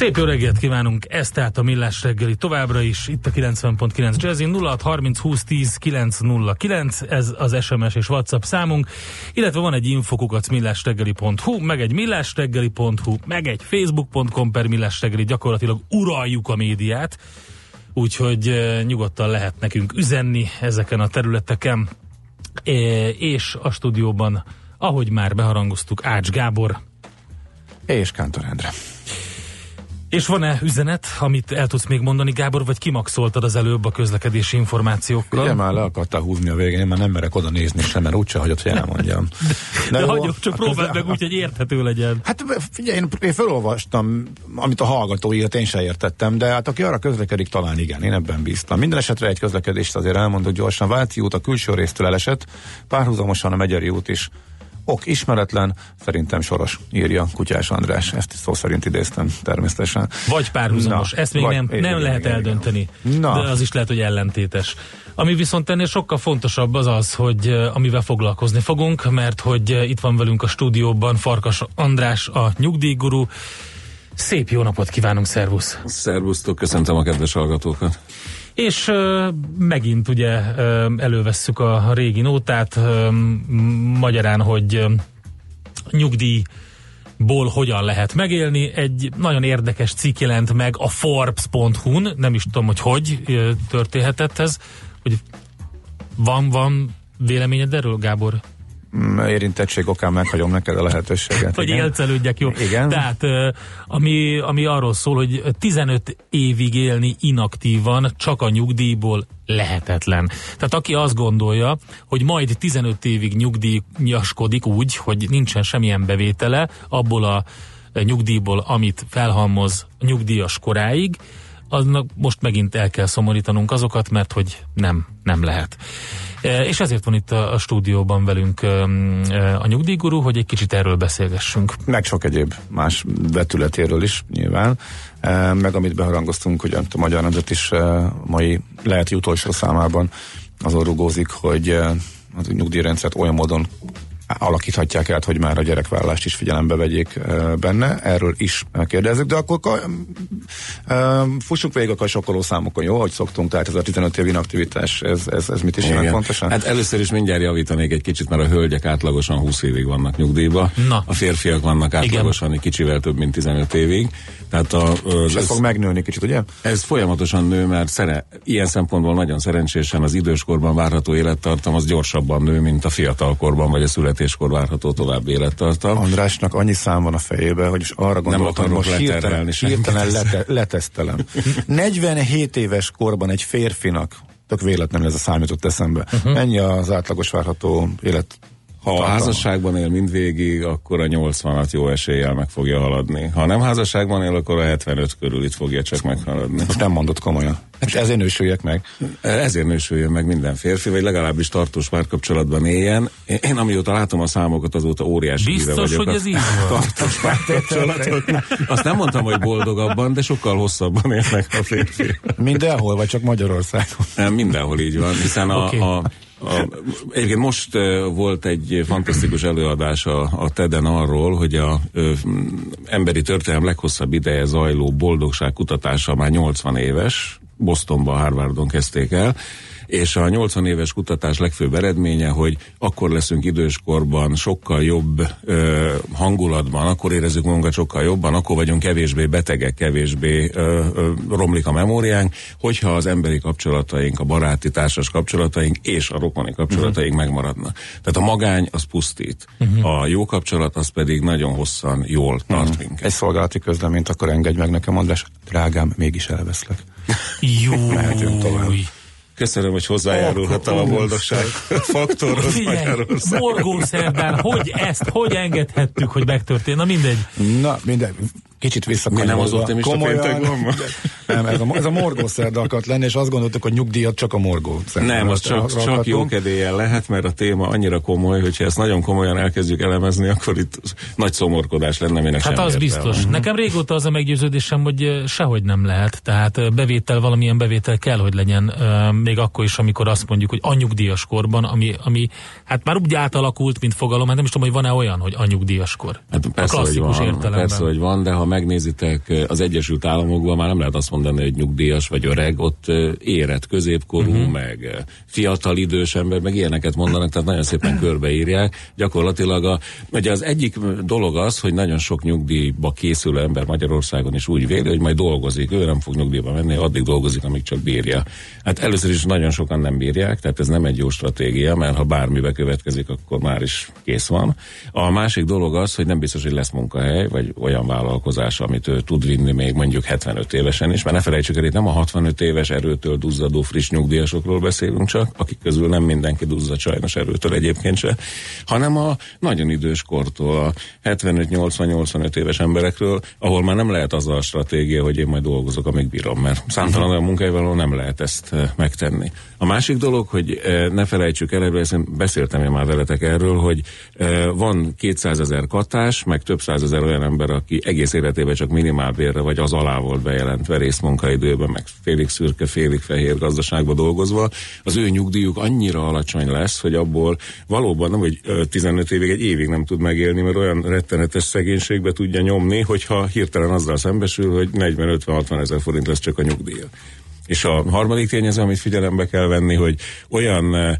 Szép jó reggelt kívánunk, ez tehát a Millás reggeli továbbra is, itt a 90.9 Jazzy 06 30 20 10 909, ez az SMS és WhatsApp számunk, illetve van egy infokukat millásreggeli.hu, meg egy millásreggeli.hu, meg egy facebook.com per millásreggeli, gyakorlatilag uraljuk a médiát, úgyhogy nyugodtan lehet nekünk üzenni ezeken a területeken, és a stúdióban, ahogy már beharangoztuk, Ács Gábor, és Kántor Endre. És van-e üzenet, amit el tudsz még mondani, Gábor, vagy kimaxoltad az előbb a közlekedési információkkal? Igen, már le akartál húzni a végén, én már nem merek oda nézni sem, mert úgyse hagyott, hogy elmondjam. De, de hagyjuk, csak próbáld meg úgy, hogy érthető legyen. Hát figyelj, én, én felolvastam, amit a hallgató írt, én sem értettem, de hát aki arra közlekedik, talán igen, én ebben bíztam. Minden esetre egy közlekedést azért elmondok gyorsan. Váci út a külső résztől elesett, párhuzamosan a Megyeri út is Ok ismeretlen, szerintem soros, írja Kutyás András. Ezt szó szerint idéztem természetesen. Vagy párhuzamos, Na, ezt még vagy, nem, nem igen, lehet igen, eldönteni. Na. De az is lehet, hogy ellentétes. Ami viszont ennél sokkal fontosabb az az, hogy amivel foglalkozni fogunk, mert hogy itt van velünk a stúdióban Farkas András, a nyugdíjguru. Szép jó napot kívánunk, szervusz! Szervusztok, köszöntöm a kedves hallgatókat! És megint ugye elővesszük a régi nótát, magyarán, hogy nyugdíj ból hogyan lehet megélni. Egy nagyon érdekes cikk jelent meg a Forbes.hu-n, nem is tudom, hogy hogy történhetett ez, hogy van, van véleményed erről, Gábor? Érintettség okán meghagyom neked a lehetőséget. hogy élcelődjek, jó. Igen. Tehát, ami, ami arról szól, hogy 15 évig élni inaktívan csak a nyugdíjból lehetetlen. Tehát aki azt gondolja, hogy majd 15 évig nyugdíjaskodik úgy, hogy nincsen semmilyen bevétele abból a nyugdíjból, amit felhalmoz nyugdíjas koráig, aznak most megint el kell szomorítanunk azokat, mert hogy nem, nem lehet. E, és ezért van itt a, stúdióban velünk e, a nyugdíjgurú, hogy egy kicsit erről beszélgessünk. Meg sok egyéb más vetületéről is nyilván, e, meg amit beharangoztunk, hogy a Magyar Nemzet is mai lehet utolsó számában azon rugózik, hogy a nyugdíjrendszert olyan módon alakíthatják át, hogy már a gyerekvállalást is figyelembe vegyék benne. Erről is kérdezzük, de akkor fussunk végig a sokkoló számokon, jó, hogy szoktunk, tehát ez a 15 év inaktivitás, ez, ez, ez mit is jelent pontosan? Hát először is mindjárt javítanék egy kicsit, mert a hölgyek átlagosan 20 évig vannak nyugdíjba, Na. a férfiak vannak átlagosan Igen. egy kicsivel több, mint 15 évig. Tehát a, az, ez fog megnőni kicsit, ugye? Ez folyamatosan nő, mert szere, ilyen szempontból nagyon szerencsésen az időskorban várható élettartam az gyorsabban nő, mint a fiatalkorban vagy a születéskor várható további élettartam. Andrásnak annyi szám van a fejében, hogy arra gondoltam, hogy most hirtelen, hirtelen lete, letesztelem. 47 éves korban egy férfinak tök véletlenül ez a szám jutott eszembe. Uh-huh. Mennyi az átlagos várható élet ha a házasságban él mindvégig, akkor a 80-at jó eséllyel meg fogja haladni. Ha nem házasságban él, akkor a 75 körül itt fogja csak meghaladni. Most nem mondott komolyan. És ezért nősüljek meg. Ezért nősüljön meg minden férfi, vagy legalábbis tartós párkapcsolatban éljen. Én amióta látom a számokat, azóta óriási Biztos, vagyok. hogy ez így van. Tartós párkapcsolatok. Azt nem mondtam, hogy boldogabban, de sokkal hosszabban élnek a férfi. Mindenhol, vagy csak Magyarországon? Nem, mindenhol így van, hiszen a, okay. a a, egyébként most volt egy fantasztikus előadás a, a TED-en arról, hogy a ö, emberi történelem leghosszabb ideje zajló boldogság kutatása már 80 éves, Bostonban, Harvardon kezdték el, és a 80 éves kutatás legfőbb eredménye, hogy akkor leszünk időskorban sokkal jobb ö, hangulatban, akkor érezzük magunkat sokkal jobban, akkor vagyunk kevésbé betegek, kevésbé ö, ö, romlik a memóriánk, hogyha az emberi kapcsolataink, a baráti társas kapcsolataink és a rokoni kapcsolataink uh-huh. megmaradnak. Tehát a magány az pusztít, uh-huh. a jó kapcsolat az pedig nagyon hosszan jól tart uh-huh. minket. Egy szolgálati közleményt akkor engedj meg nekem, András, drágám, mégis elveszlek. Jó. Mehetünk tovább. Köszönöm, hogy hozzájárulhattam a boldogság faktorhoz Magyarországon. szerdán, hogy ezt, hogy engedhettük, hogy megtörtént? Na mindegy. Na mindegy. Kicsit visszakanyolva. Nem komolyan, nem, ez a, ez a morgó szerda akart lenni, és azt gondoltuk, hogy nyugdíjat csak a morgó Nem, az csak, csak jó kedélyen lehet, mert a téma annyira komoly, hogyha ezt nagyon komolyan elkezdjük elemezni, akkor itt nagy szomorkodás lenne, minek Hát az biztos. Uh-huh. Nekem régóta az a meggyőződésem, hogy sehogy nem lehet. Tehát bevétel, valamilyen bevétel kell, hogy legyen, még akkor is, amikor azt mondjuk, hogy anyugdíjas korban, ami, ami hát már úgy átalakult, mint fogalom, hát nem is tudom, hogy van-e olyan, hogy anyugdíjas kor. Hát persze, a klasszikus hogy van, értelemben. Persze, hogy van, de ha megnézitek az Egyesült Államokban, már nem lehet azt mondani, hogy nyugdíjas vagy öreg, ott érett, középkorú, uh-huh. meg fiatal idős ember, meg ilyeneket mondanak, tehát nagyon szépen körbeírják. Gyakorlatilag a, ugye az egyik dolog az, hogy nagyon sok nyugdíjba készülő ember Magyarországon is úgy véli, hogy majd dolgozik, ő nem fog nyugdíjba menni, addig dolgozik, amíg csak bírja. Hát először is nagyon sokan nem bírják, tehát ez nem egy jó stratégia, mert ha bármibe következik, akkor már is kész van. A másik dolog az, hogy nem biztos, hogy lesz munkahely, vagy olyan vállalkozás, amit ő tud vinni még mondjuk 75 évesen is, mert ne felejtsük el, itt nem a 65 éves erőtől duzzadó friss nyugdíjasokról beszélünk csak, akik közül nem mindenki duzzad sajnos erőtől egyébként se, hanem a nagyon idős kortól, a 75-80-85 éves emberekről, ahol már nem lehet az a stratégia, hogy én majd dolgozok, amíg bírom, mert számtalan olyan munkahelyvaló nem lehet ezt eh, megtenni. A másik dolog, hogy eh, ne felejtsük el, beszéltem én már veletek erről, hogy eh, van 200 ezer katás, meg több százezer olyan ember, aki egész életében csak minimálbérre vagy az alá volt bejelentve részmunkaidőben, meg félig szürke, félig fehér gazdaságban dolgozva, az ő nyugdíjuk annyira alacsony lesz, hogy abból valóban nem, hogy 15 évig, egy évig nem tud megélni, mert olyan rettenetes szegénységbe tudja nyomni, hogyha hirtelen azzal szembesül, hogy 40-50-60 ezer forint lesz csak a nyugdíja. És a harmadik tényező, amit figyelembe kell venni, hogy olyan e,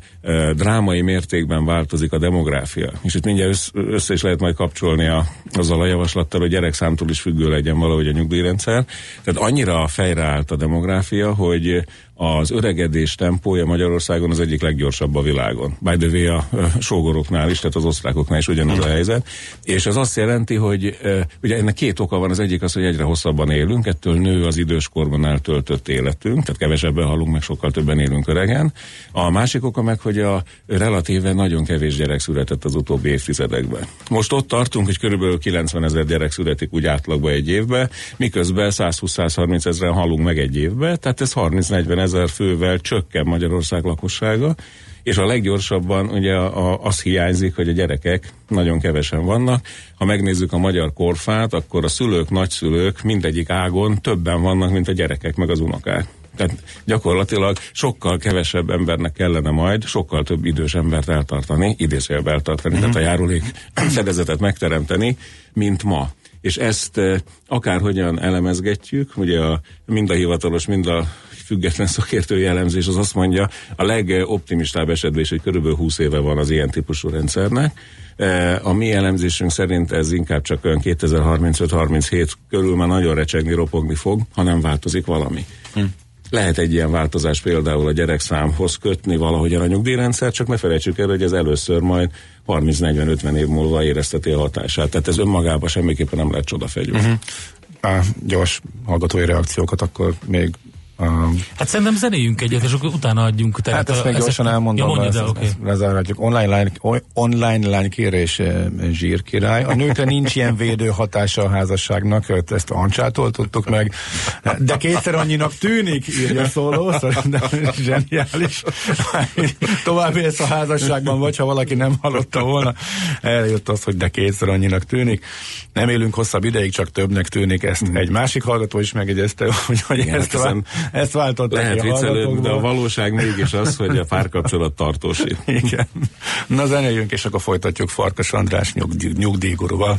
drámai mértékben változik a demográfia, és itt mindjárt össze, össze is lehet majd kapcsolni a, azzal a javaslattal, hogy gyerekszámtól is függő legyen valahogy a nyugdíjrendszer. Tehát annyira fejreállt a demográfia, hogy az öregedés tempója Magyarországon az egyik leggyorsabb a világon. By the way, a sógoroknál is, tehát az osztrákoknál is ugyanaz a helyzet. És ez azt jelenti, hogy ugye ennek két oka van. Az egyik az, hogy egyre hosszabban élünk, ettől nő az időskorban eltöltött életünk, tehát kevesebben halunk, meg sokkal többen élünk öregen. A másik oka meg, hogy a relatíve nagyon kevés gyerek született az utóbbi évtizedekben. Most ott tartunk, hogy körülbelül 90 ezer gyerek születik úgy átlagban egy évbe, miközben 120-130 ezeren halunk meg egy évbe, tehát ez 30-40 ezer fővel csökken Magyarország lakossága, és a leggyorsabban ugye a, a, az hiányzik, hogy a gyerekek nagyon kevesen vannak. Ha megnézzük a magyar korfát, akkor a szülők, nagyszülők mindegyik ágon többen vannak, mint a gyerekek meg az unokák. Tehát gyakorlatilag sokkal kevesebb embernek kellene majd, sokkal több idős embert eltartani, idézőjelbe eltartani, mm-hmm. tehát a járulék fedezetet megteremteni, mint ma és ezt eh, akárhogyan elemezgetjük, ugye a, mind a hivatalos, mind a független szakértői elemzés az azt mondja, a legoptimistább esetben is, hogy körülbelül 20 éve van az ilyen típusú rendszernek. E, a mi elemzésünk szerint ez inkább csak olyan 2035-37 körül már nagyon recsegni, ropogni fog, ha nem változik valami. Hm. Lehet egy ilyen változás például a gyerekszámhoz kötni valahogyan a nyugdíjrendszer, csak ne felejtsük el, hogy ez először majd 30-40-50 év múlva érezteti a hatását. Tehát ez önmagában semmiképpen nem lehet csodafegyő. Uh-huh. A gyors hallgatói reakciókat akkor még Hát szerintem zenéjünk egyet, és akkor utána adjunk. Tehát hát ezt még gyorsan elmondom, ja, ezt, el, okay. lezárhatjuk. Online line, online line kérés eh, zsírkirály. A nőkre nincs ilyen védő hatása a házasságnak, ezt Ancsától tudtuk meg, de kétszer annyinak tűnik, írja szóló, de zseniális. Tovább élsz a házasságban, vagy ha valaki nem hallotta volna, eljött az, hogy de kétszer annyinak tűnik. Nem élünk hosszabb ideig, csak többnek tűnik. Ezt hmm. egy másik hallgató is megjegyezte, hogy, hogy ezt, vá- ezt váltott. Lehet viccelődni, de a valóság mégis az, hogy a párkapcsolat tartósít. Igen. Na zenéljünk, és akkor folytatjuk Farkas András nyugdíj, nyugdíjguruval.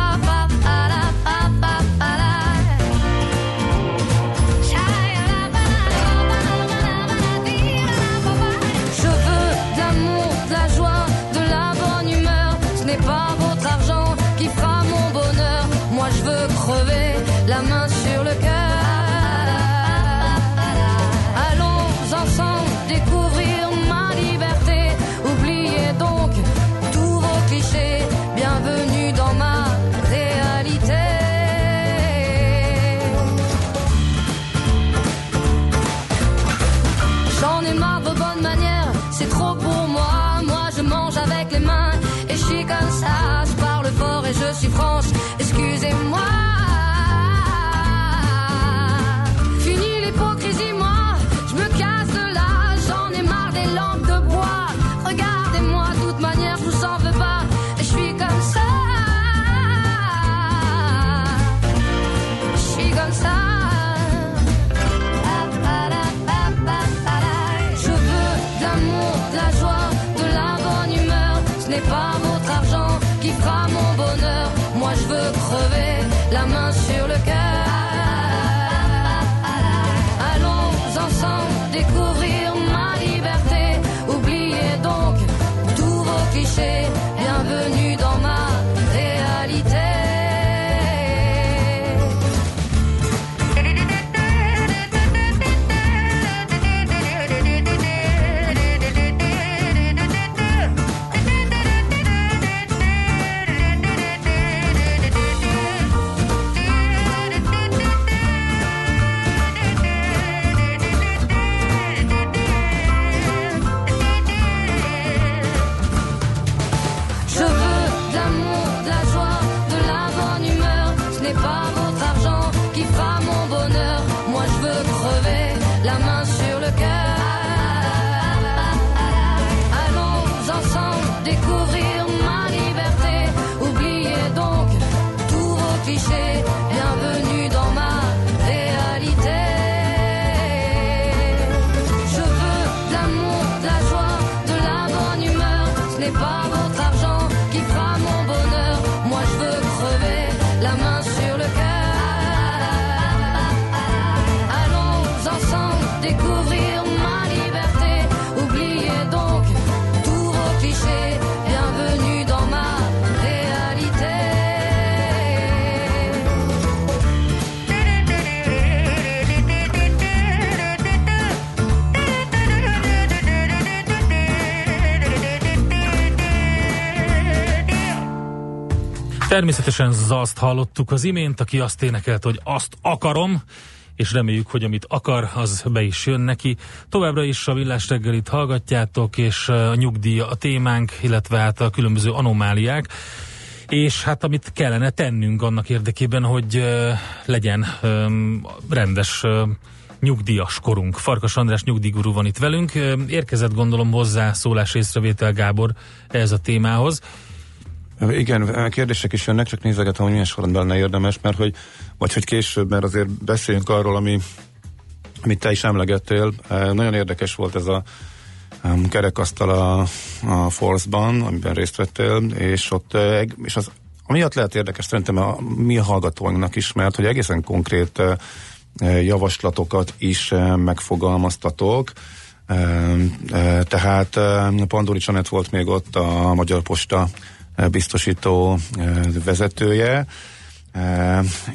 si franche. Természetesen Zaszt hallottuk az imént, aki azt énekelt, hogy azt akarom, és reméljük, hogy amit akar, az be is jön neki. Továbbra is a Villás reggelit hallgatjátok, és a nyugdíj a témánk, illetve hát a különböző anomáliák. És hát amit kellene tennünk annak érdekében, hogy legyen rendes nyugdíjas korunk. Farkas András nyugdíjguru van itt velünk. Érkezett gondolom hozzá szólás észrevétel Gábor ez a témához. Igen, kérdések is jönnek, csak nézegetem, hogy milyen sorrendben lenne érdemes, mert hogy, vagy hogy később, mert azért beszéljünk arról, ami, amit te is emlegettél. Nagyon érdekes volt ez a kerekasztal a, a Force-ban, amiben részt vettél, és ott, és az amiatt lehet érdekes szerintem a mi hallgatóinknak is, mert hogy egészen konkrét javaslatokat is megfogalmaztatok, tehát Pandori Csanet volt még ott a Magyar Posta biztosító vezetője,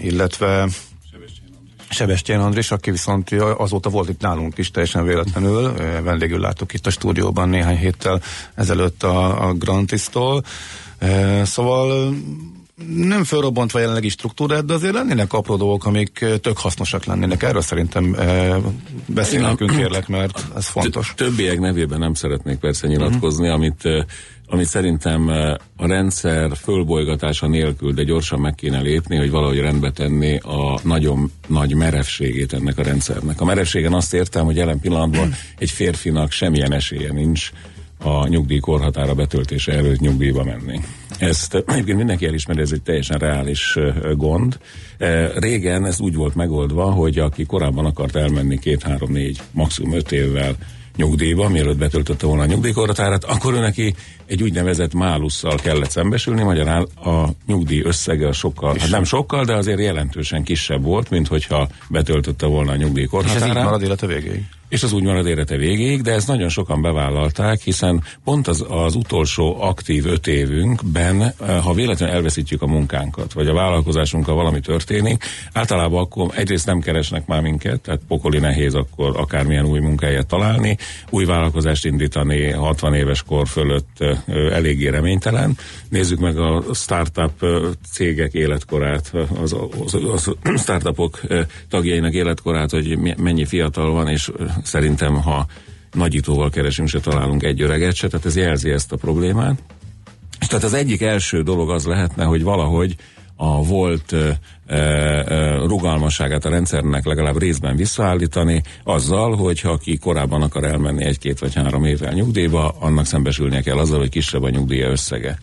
illetve Sebestyén Andris, aki viszont azóta volt itt nálunk is teljesen véletlenül, vendégül láttuk itt a stúdióban néhány héttel ezelőtt a, a Grantisztól. Szóval nem fölrobbantva jelenlegi struktúrát, de azért lennének apró dolgok, amik tök hasznosak lennének. Erről szerintem e, beszélnünk kérlek, mert ez fontos. Többiek nevében nem szeretnék persze nyilatkozni, amit amit szerintem a rendszer fölbolygatása nélkül, de gyorsan meg kéne lépni, hogy valahogy rendbe tenni a nagyon nagy merevségét ennek a rendszernek. A merevségen azt értem, hogy jelen pillanatban egy férfinak semmilyen esélye nincs a nyugdíj korhatára betöltése előtt nyugdíjba menni. Ezt egyébként mindenki elismeri, ez egy teljesen reális gond. Régen ez úgy volt megoldva, hogy aki korábban akart elmenni két-három-négy, maximum öt évvel nyugdíjba, mielőtt betöltötte volna a nyugdíjkorhatárát, akkor ő neki egy úgynevezett málusszal kellett szembesülni, magyarán a nyugdíj összege sokkal, hát nem sokkal, de azért jelentősen kisebb volt, mint hogyha betöltötte volna a nyugdíjkorhatárát. És ez így marad élete végéig? És az úgy marad élete végéig, de ezt nagyon sokan bevállalták, hiszen pont az, az utolsó aktív öt évünkben, eh, ha véletlenül elveszítjük a munkánkat, vagy a vállalkozásunkkal valami történik, általában akkor egyrészt nem keresnek már minket, tehát pokoli nehéz akkor akármilyen új munkáját találni, új vállalkozást indítani 60 éves kor fölött eh, eléggé reménytelen. Nézzük meg a startup eh, cégek életkorát, az, az, az startupok tagjainak életkorát, hogy mennyi fiatal van, és szerintem, ha nagyítóval keresünk, se találunk egy öreget se, tehát ez jelzi ezt a problémát. És tehát az egyik első dolog az lehetne, hogy valahogy a volt rugalmasságát a rendszernek legalább részben visszaállítani, azzal, hogy ha aki korábban akar elmenni egy-két vagy három évvel nyugdíjba, annak szembesülnie kell azzal, hogy kisebb a nyugdíja összege.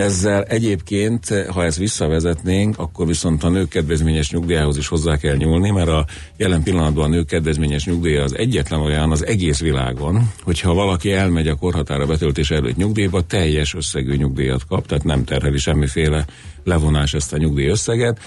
Ezzel egyébként, ha ezt visszavezetnénk, akkor viszont a nők kedvezményes nyugdíjához is hozzá kell nyúlni, mert a jelen pillanatban a nők nyugdíja az egyetlen olyan az egész világon, hogyha valaki elmegy a korhatára betöltés előtt nyugdíjba, teljes összegű nyugdíjat kap, tehát nem terheli semmiféle levonás ezt a nyugdíj összeget,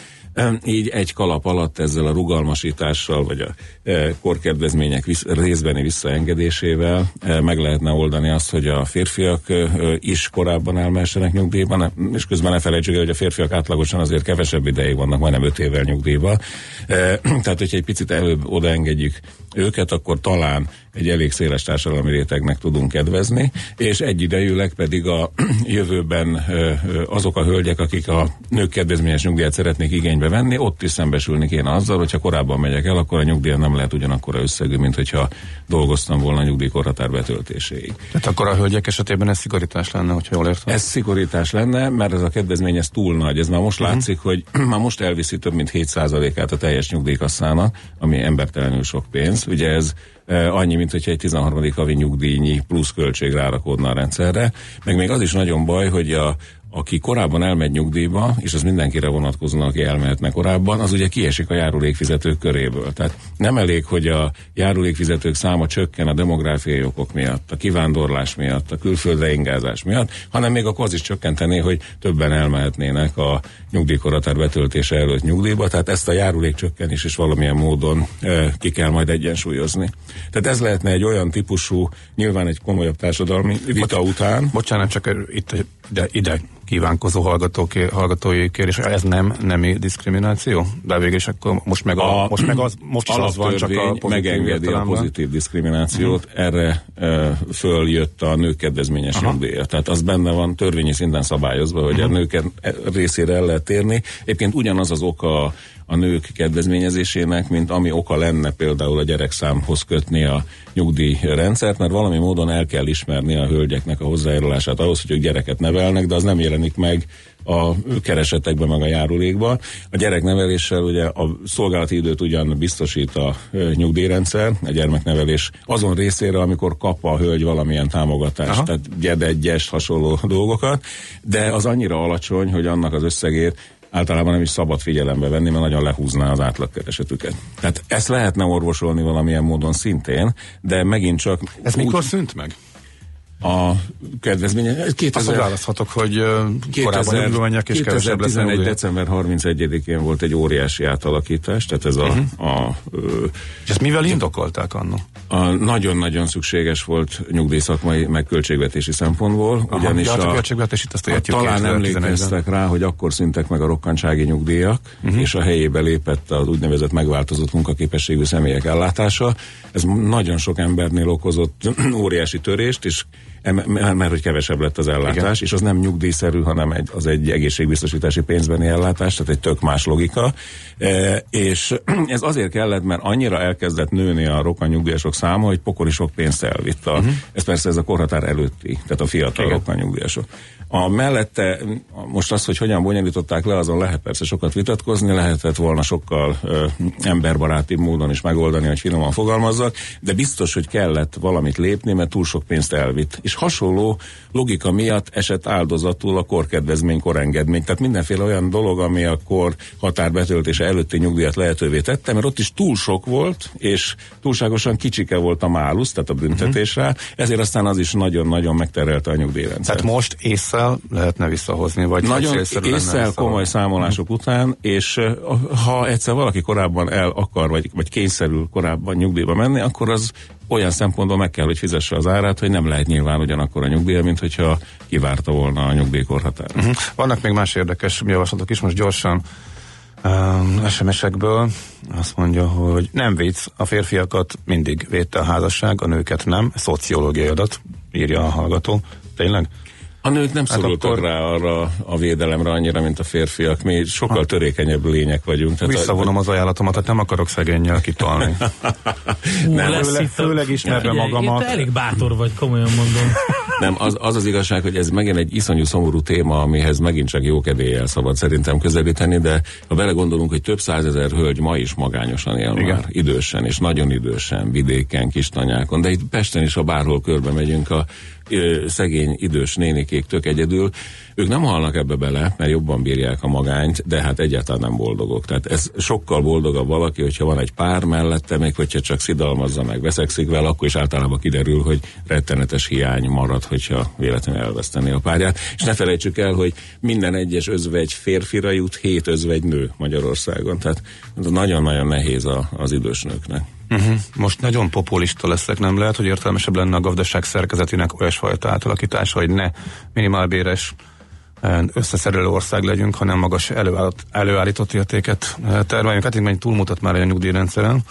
így egy kalap alatt ezzel a rugalmasítással, vagy a e, korkedvezmények részbeni visszaengedésével e, meg lehetne oldani azt, hogy a férfiak e, is korábban elmessenek nyugdíjban, és közben ne felejtsük el, hogy a férfiak átlagosan azért kevesebb ideig vannak, majdnem 5 évvel nyugdíjban. Tehát, hogyha egy picit előbb odaengedjük őket, akkor talán egy elég széles társadalmi rétegnek tudunk kedvezni, és egyidejűleg pedig a jövőben azok a hölgyek, akik a nők kedvezményes nyugdíjat szeretnék igénybe venni, ott is szembesülni kéne azzal, hogyha korábban megyek el, akkor a nyugdíja nem lehet ugyanakkor összegű, mint hogyha dolgoztam volna a nyugdíjkorhatár betöltéséig. Tehát akkor a hölgyek esetében ez szigorítás lenne, hogyha jól értem? Ez szigorítás lenne, mert ez a kedvezmény ez túl nagy. Ez már most uh-huh. látszik, hogy már most elviszi több mint 7%-át a teljes nyugdíjkasszának, ami embertelenül sok pénz. Ugye ez annyi, mint hogyha egy 13. havi nyugdíjnyi plusz költség rárakódna a rendszerre. Meg még az is nagyon baj, hogy a, aki korábban elmegy nyugdíjba, és az mindenkire vonatkozna, aki elmehetne korábban, az ugye kiesik a járulékfizetők köréből. Tehát nem elég, hogy a járulékfizetők száma csökken a demográfiai okok miatt, a kivándorlás miatt, a külföldre ingázás miatt, hanem még akkor az is csökkentené, hogy többen elmehetnének a nyugdíjkoratár betöltése előtt nyugdíjba, tehát ezt a járulék csökkenés is valamilyen módon e, ki kell majd egyensúlyozni. Tehát ez lehetne egy olyan típusú, nyilván egy komolyabb társadalmi vita Bocs, után. Bocsánat, csak itt ide, ide kívánkozó hallgatók, hallgatói kérés, ez nem nemi diszkrimináció? De végül is akkor most meg, a, a most meg az, most is az van, csak a megengedi a pozitív diszkriminációt, uh-huh. erre e, följött a nők kedvezményes nyugdíja. Tehát az benne van törvényi szinten szabályozva, hogy uh-huh. a nők részére el lehet térni. Egyébként ugyanaz az oka a nők kedvezményezésének, mint ami oka lenne például a gyerekszámhoz kötni a nyugdíjrendszert, mert valami módon el kell ismerni a hölgyeknek a hozzájárulását ahhoz, hogy ők gyereket nevelnek, de az nem jelenik meg a keresetekben, meg a járulékban. A gyerekneveléssel ugye a szolgálati időt ugyan biztosít a nyugdíjrendszer, a gyermeknevelés azon részére, amikor kap a hölgy valamilyen támogatást, Aha. tehát gyedegyes hasonló dolgokat, de az annyira alacsony, hogy annak az összegét általában nem is szabad figyelembe venni, mert nagyon lehúzná az átlagkeresetüket. Tehát ezt lehetne orvosolni valamilyen módon szintén, de megint csak... Ez úgy... mikor szűnt meg? A kedvezménye. 2000, Azt választhatok, hogy 2000, korábban nyugdíjmányok és kevesebb lesz. 2011. december 31-én volt egy óriási átalakítás, tehát ez a... Uh-huh. a ö, és ezt mivel indokolták annak? A nagyon-nagyon szükséges volt nyugdíjszakmai meg költségvetési szempontból, Aha, ugyanis ja, a, költségvetés itt azt a, talán emlékeztek rá, hogy akkor szüntek meg a rokkantsági nyugdíjak, uh-huh. és a helyébe lépett az úgynevezett megváltozott munkaképességű személyek ellátása. Ez nagyon sok embernél okozott óriási törést, és mert hogy kevesebb lett az ellátás, Igen. és az nem nyugdíjszerű, hanem egy, az egy egészségbiztosítási pénzbeni ellátás, tehát egy tök más logika. E, és ez azért kellett, mert annyira elkezdett nőni a rokkan nyugdíjasok száma, hogy pokoli sok pénzt elvitt. Uh-huh. Ez persze ez a korhatár előtti, tehát a fiatal nyugdíjasok. A mellette most az, hogy hogyan bonyolították le, azon lehet persze sokat vitatkozni, lehetett volna sokkal ö, emberbarátibb módon is megoldani, hogy finoman fogalmazzak, de biztos, hogy kellett valamit lépni, mert túl sok pénzt elvitt. És hasonló logika miatt esett áldozatul a korkedvezmény, korengedmény. Tehát mindenféle olyan dolog, ami a kor határbetöltése előtti nyugdíjat lehetővé tette, mert ott is túl sok volt, és túlságosan kicsike volt a málusz, tehát a büntetésre, uh-huh. ezért aztán az is nagyon-nagyon megterelte a nyugdíjrendszert. Tehát most észre észszel lehetne visszahozni, vagy Nagyon észszel komoly számolások uh-huh. után, és ha egyszer valaki korábban el akar, vagy, vagy kényszerül korábban nyugdíjba menni, akkor az olyan szempontból meg kell, hogy fizesse az árát, hogy nem lehet nyilván ugyanakkor a nyugdíja, mint hogyha kivárta volna a nyugdíjkorhatárt. Uh-huh. Vannak még más érdekes javaslatok is, most gyorsan um, SMS-ekből azt mondja, hogy nem vicc, a férfiakat mindig védte a házasság, a nőket nem, szociológiai adat, írja a hallgató. Tényleg? A nők nem hát szorultak akkor... rá arra a védelemre annyira, mint a férfiak. Mi sokkal ha. törékenyebb lények vagyunk. Tehát Visszavonom a... az ajánlatomat, tehát nem akarok szegényel kitolni. nem, lesz főleg, főleg ismerve ja, magamat. elég bátor vagy, komolyan mondom. nem, az, az az igazság, hogy ez megint egy iszonyú szomorú téma, amihez megint csak jó kedéllyel szabad szerintem közelíteni, de ha belegondolunk, hogy több százezer hölgy ma is magányosan él Igen. már, idősen, és nagyon idősen, vidéken, kistanyákon, de itt Pesten is, ha bárhol körbe megyünk, a szegény idős nénikék tök egyedül, ők nem halnak ebbe bele, mert jobban bírják a magányt, de hát egyáltalán nem boldogok. Tehát ez sokkal boldogabb valaki, hogyha van egy pár mellette, még hogyha csak szidalmazza meg, veszekszik vele, akkor is általában kiderül, hogy rettenetes hiány marad, hogyha véletlenül elveszteni a párját. És ne felejtsük el, hogy minden egyes özvegy férfira jut, hét özvegy nő Magyarországon. Tehát nagyon-nagyon nehéz a, az idős nőknek. Uh-huh. Most nagyon populista leszek, nem lehet, hogy értelmesebb lenne a gazdaság szerkezetének olyasfajta átalakítása, hogy ne minimálbéres eh, összeszerelő ország legyünk, hanem magas előállított, előállított értéket eh, termeljünk. Hát így túlmutat már egy nyugdíjrendszeren.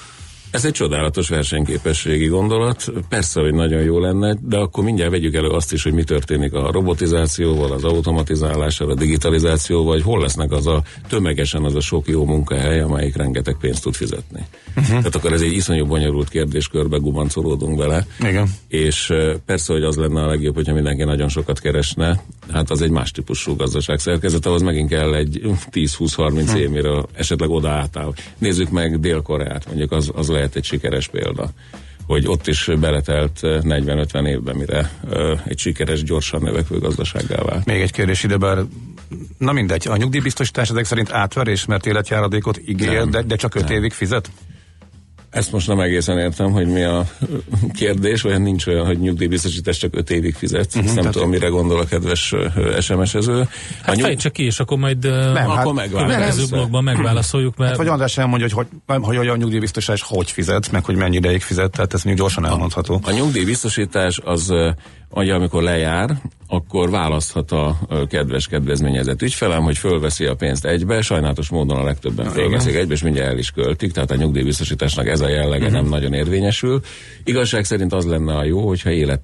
Ez egy csodálatos versenyképességi gondolat. Persze, hogy nagyon jó lenne, de akkor mindjárt vegyük elő azt is, hogy mi történik a robotizációval, az automatizálással, a digitalizációval, vagy hol lesznek az a tömegesen az a sok jó munkahely, amelyik rengeteg pénzt tud fizetni. Uh-huh. Tehát akkor ez egy iszonyú bonyolult körbe gubancolódunk vele. Igen. És persze, hogy az lenne a legjobb, hogyha mindenki nagyon sokat keresne, hát az egy más típusú gazdaságszerkezet, ahhoz megint kell egy 10-20-30 uh-huh. év, mire esetleg oda átáll. Nézzük meg Dél-Koreát, mondjuk az, az lehet egy sikeres példa hogy ott is beletelt 40-50 évben, mire egy sikeres, gyorsan növekvő gazdasággá vált. Még egy kérdés ide, bár na mindegy, a nyugdíjbiztosítás ezek szerint átverés, mert életjáradékot ígér, de, de csak 5 évig fizet? Ezt most nem egészen értem, hogy mi a kérdés, vagy nincs olyan, hogy nyugdíjbiztosítás csak öt évig fizet. Uh-huh, nem tudom, mire gondol a kedves SMS-ező. Hát nyug... csak ki, és akkor majd nem, akkor hát, következő blogban megválaszoljuk. Mert... Hát, vagy András elmondja, hogy, hogy, hogy, hogy a nyugdíjbiztosítás hogy fizet, meg hogy mennyi ideig fizet, tehát ez még gyorsan elmondható. A, a nyugdíjbiztosítás az Ugye, amikor lejár, akkor választhat a kedves kedvezményezett ügyfelem, hogy fölveszi a pénzt egybe, sajnálatos módon a legtöbben fölveszik egybe, és mindjárt el is költik, tehát a nyugdíjbiztosításnak ez a jellege uh-huh. nem nagyon érvényesül. Igazság szerint az lenne a jó, hogyha élet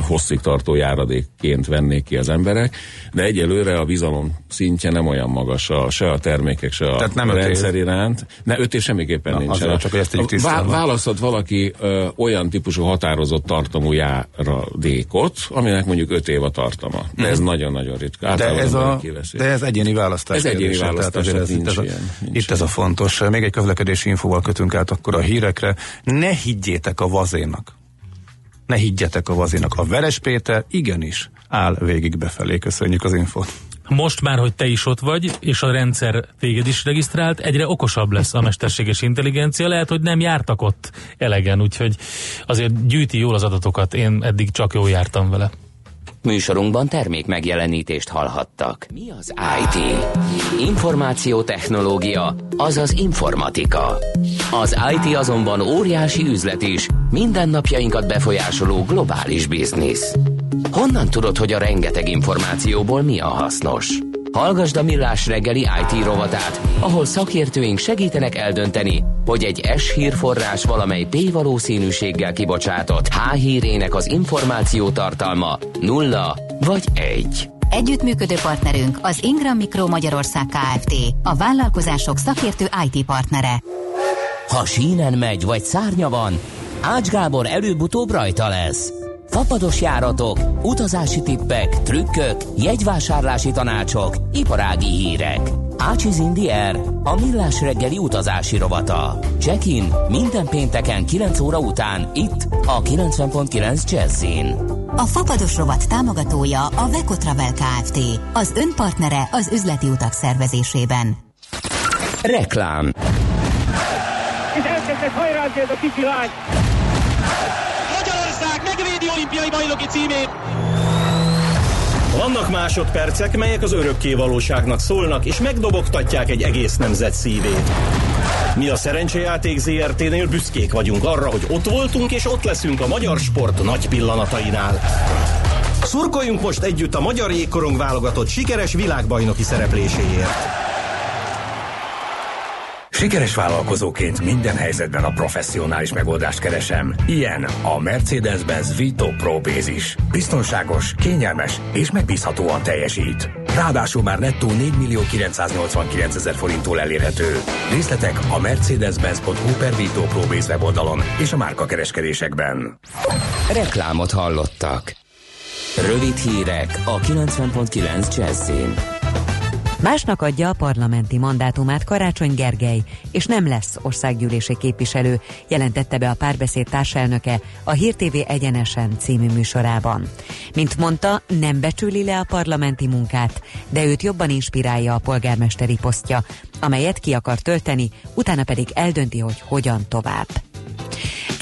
hosszig tartó járadékként vennék ki az emberek, de egyelőre a bizalom szintje nem olyan magas a, se a termékek, se a tehát nem rendszer iránt. Ne, öt év semmiképpen nincs. Csak ezt vá- választhat valaki ö, olyan típusú határozott tartamú járadék játékot, aminek mondjuk 5 év a tartama. De ez mhm. nagyon-nagyon ritka. De ez, a, de ez egyéni választás. Ez egyéni választás, tehát ez, nincs, ez ilyen, nincs Itt ilyen. ez a fontos. Még egy közlekedési infóval kötünk át akkor a hírekre. Ne higgyétek a vazénak. Ne higgyetek a vazénak. A Veres Péter igenis áll végig befelé. Köszönjük az infót. Most már, hogy te is ott vagy, és a rendszer téged is regisztrált, egyre okosabb lesz a mesterséges intelligencia. Lehet, hogy nem jártak ott elegen, úgyhogy azért gyűjti jól az adatokat. Én eddig csak jól jártam vele. Műsorunkban termék megjelenítést hallhattak. Mi az IT? Információtechnológia, azaz informatika. Az IT azonban óriási üzlet is, mindennapjainkat befolyásoló globális biznisz. Honnan tudod, hogy a rengeteg információból mi a hasznos? Hallgasd a Millás reggeli IT rovatát, ahol szakértőink segítenek eldönteni, hogy egy S hírforrás valamely P valószínűséggel kibocsátott H hírének az információ tartalma nulla vagy egy. Együttműködő partnerünk az Ingram Micro Magyarország Kft. A vállalkozások szakértő IT partnere. Ha sínen megy vagy szárnya van, Ács Gábor előbb-utóbb rajta lesz fapados járatok, utazási tippek, trükkök, jegyvásárlási tanácsok, iparági hírek. Ácsiz Indier, a millás reggeli utazási rovata. Check-in minden pénteken 9 óra után itt a 90.9 Jazzin. A Fapados rovat támogatója a Veco Travel Kft. Az önpartnere az üzleti utak szervezésében. Reklám. És elkezdett hajrázni ez a kicsi lány olimpiai bajnoki címét. Vannak másodpercek, melyek az örökké valóságnak szólnak, és megdobogtatják egy egész nemzet szívét. Mi a Szerencsejáték ZRT-nél büszkék vagyunk arra, hogy ott voltunk és ott leszünk a magyar sport nagy pillanatainál. Szurkoljunk most együtt a magyar jégkorong válogatott sikeres világbajnoki szerepléséért. Sikeres vállalkozóként minden helyzetben a professzionális megoldást keresem. Ilyen a Mercedes-Benz Vito Pro Bázis. Biztonságos, kényelmes és megbízhatóan teljesít. Ráadásul már nettó 4 millió 989 ezer forinttól elérhető. Részletek a mercedes-benz.hu per Vito Pro Base weboldalon és a márka kereskedésekben. Reklámot hallottak. Rövid hírek a 90.9 Jazzin. Másnak adja a parlamenti mandátumát Karácsony Gergely, és nem lesz országgyűlési képviselő, jelentette be a párbeszéd társelnöke a Hír TV Egyenesen című műsorában. Mint mondta, nem becsüli le a parlamenti munkát, de őt jobban inspirálja a polgármesteri posztja, amelyet ki akar tölteni, utána pedig eldönti, hogy hogyan tovább.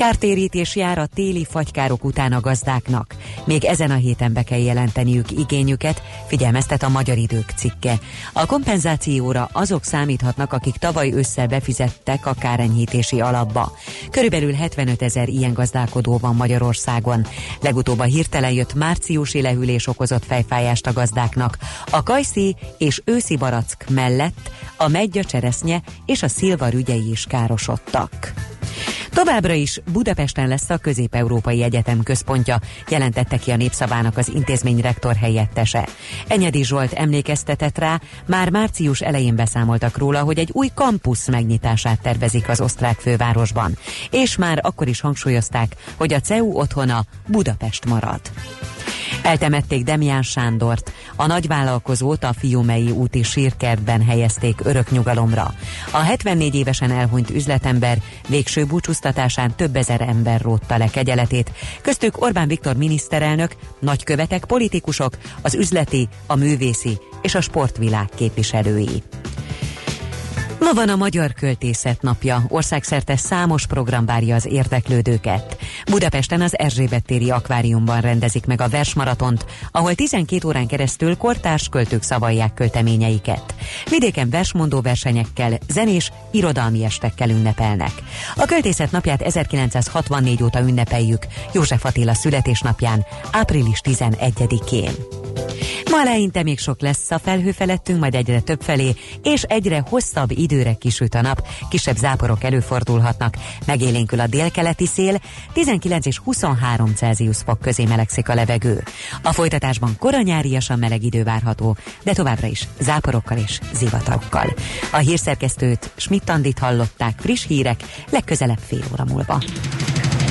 Kártérítés jár a téli fagykárok után a gazdáknak. Még ezen a héten be kell jelenteniük igényüket, figyelmeztet a Magyar Idők cikke. A kompenzációra azok számíthatnak, akik tavaly ősszel befizettek a kárenyhítési alapba. Körülbelül 75 ezer ilyen gazdálkodó van Magyarországon. Legutóbb a hirtelen jött márciusi lehűlés okozott fejfájást a gazdáknak. A kajszi és őszi barack mellett a megya cseresznye és a szilva rügyei is károsodtak. Továbbra is Budapesten lesz a Közép-Európai Egyetem központja, jelentette ki a Népszavának az intézmény rektor helyettese. Enyedi Zsolt emlékeztetett rá, már március elején beszámoltak róla, hogy egy új kampusz megnyitását tervezik az osztrák fővárosban, és már akkor is hangsúlyozták, hogy a CEU otthona Budapest marad. Eltemették Demián Sándort, a nagyvállalkozót a Fiumei úti sírkertben helyezték örök nyugalomra. A 74 évesen elhunyt üzletember végső búcsúztatásán több ezer ember rótta le kegyeletét, köztük Orbán Viktor miniszterelnök, nagykövetek, politikusok, az üzleti, a művészi és a sportvilág képviselői. Ma van a Magyar Költészet napja. Országszerte számos program várja az érdeklődőket. Budapesten az Erzsébet téri akváriumban rendezik meg a versmaratont, ahol 12 órán keresztül kortárs költők szavalják költeményeiket. Vidéken versmondó versenyekkel, zenés, irodalmi estekkel ünnepelnek. A Költészet napját 1964 óta ünnepeljük József Attila születésnapján, április 11-én. Ma eleinte még sok lesz a felhő felettünk, majd egyre több felé, és egyre hosszabb időre kisüt a nap, kisebb záporok előfordulhatnak, megélénkül a délkeleti szél, 19 és 23 Celsius fok közé melegszik a levegő. A folytatásban koranyáriasan meleg idő várható, de továbbra is záporokkal és zivatarokkal. A hírszerkesztőt Schmidt-Andit hallották friss hírek, legközelebb fél óra múlva.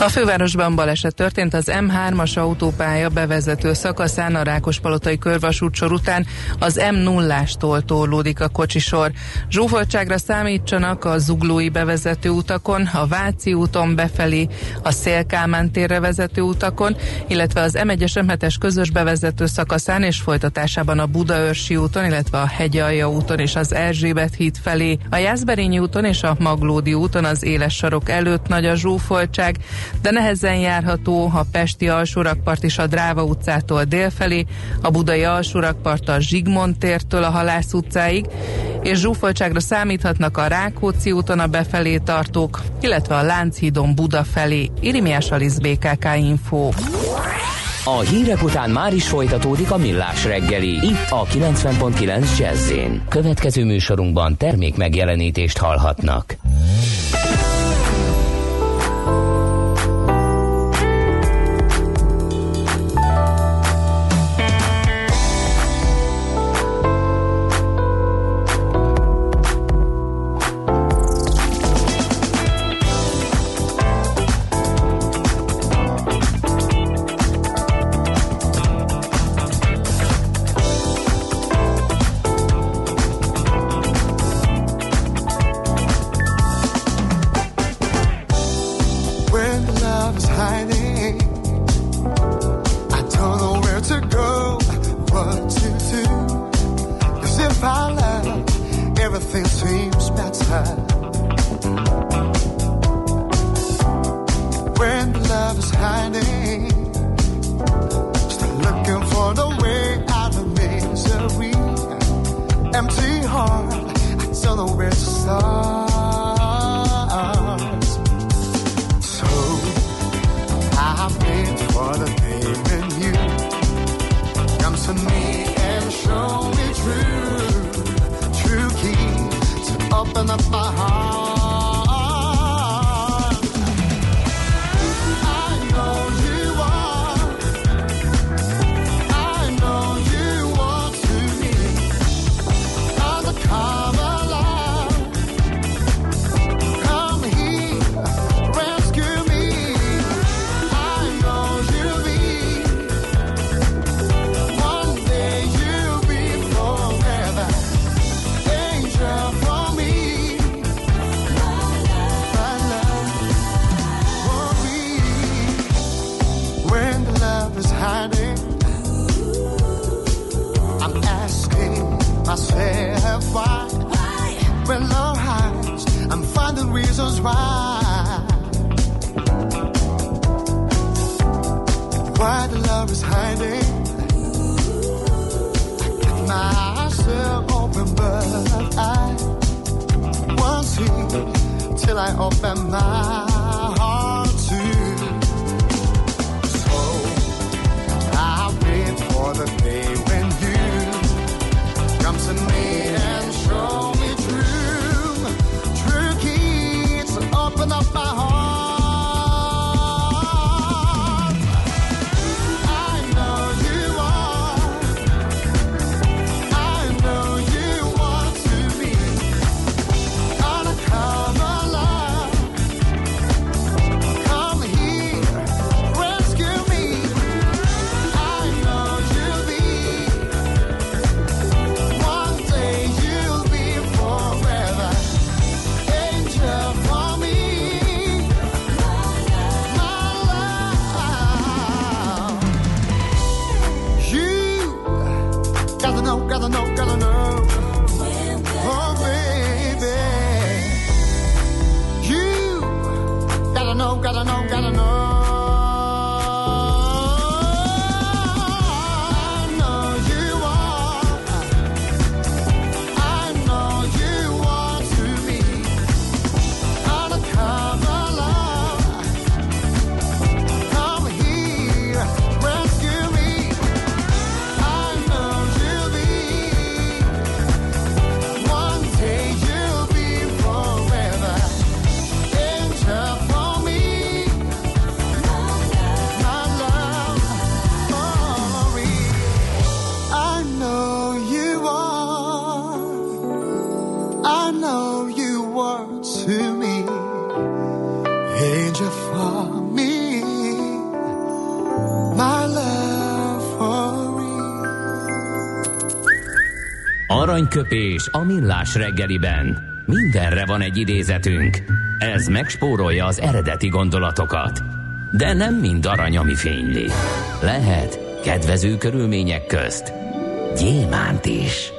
a fővárosban baleset történt az M3-as autópálya bevezető szakaszán a Rákospalotai körvasútsor után az M0-ástól torlódik a kocsisor. Zsúfoltságra számítsanak a zuglói bevezető utakon, a Váci úton befelé, a Szélkámán térre vezető utakon, illetve az M1-es M7-es közös bevezető szakaszán és folytatásában a Budaörsi úton, illetve a Hegyalja úton és az Erzsébet híd felé, a Jászberényi úton és a Maglódi úton az éles sarok előtt nagy a zsúfoltság, de nehezen járható a Pesti alsórakpart is a Dráva utcától délfelé, a Budai alsórakpart a Zsigmond tértől a Halász utcáig, és zsúfoltságra számíthatnak a Rákóczi úton a befelé tartók, illetve a Lánchídon Buda felé. Irimiás Alisz BKK Info. A hírek után már is folytatódik a millás reggeli, itt a 90.9 jazz Következő műsorunkban termék megjelenítést hallhatnak. Know, gotta know, gotta Aranyköpés a millás reggeliben. Mindenre van egy idézetünk. Ez megspórolja az eredeti gondolatokat. De nem mind arany, ami fényli. Lehet kedvező körülmények közt gyémánt is.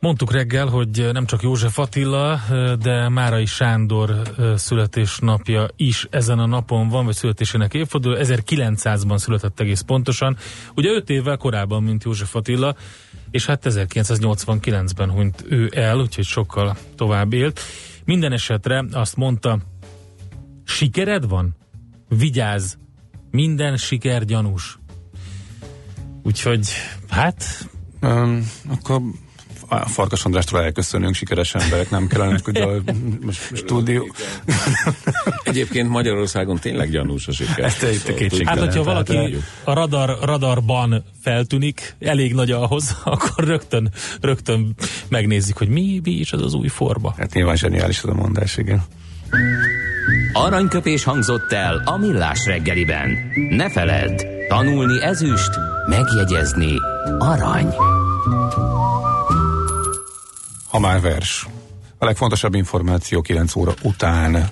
Mondtuk reggel, hogy nem csak József Attila, de Márai Sándor születésnapja is ezen a napon van, vagy születésének évforduló. 1900-ban született egész pontosan. Ugye 5 évvel korábban, mint József Attila, és hát 1989-ben hunyt ő el, úgyhogy sokkal tovább élt. Minden esetre azt mondta, sikered van? Vigyázz, minden siker gyanús. Úgyhogy, hát... Um, akkor a Farkas Andrástól elköszönünk, sikeres emberek, nem kellene, hogy a stúdió. Egyébként Magyarországon tényleg gyanús a siker. Ezt egy kétség. Hát, hogyha valaki a radar, radarban feltűnik, elég nagy ahhoz, akkor rögtön, rögtön megnézzük, hogy mi, mi is az az új forma. Hát nyilván zseniális az a mondás, igen. Aranyköpés hangzott el a millás reggeliben. Ne feledd, tanulni ezüst, megjegyezni arany. Ha már vers. A legfontosabb információ 9 óra után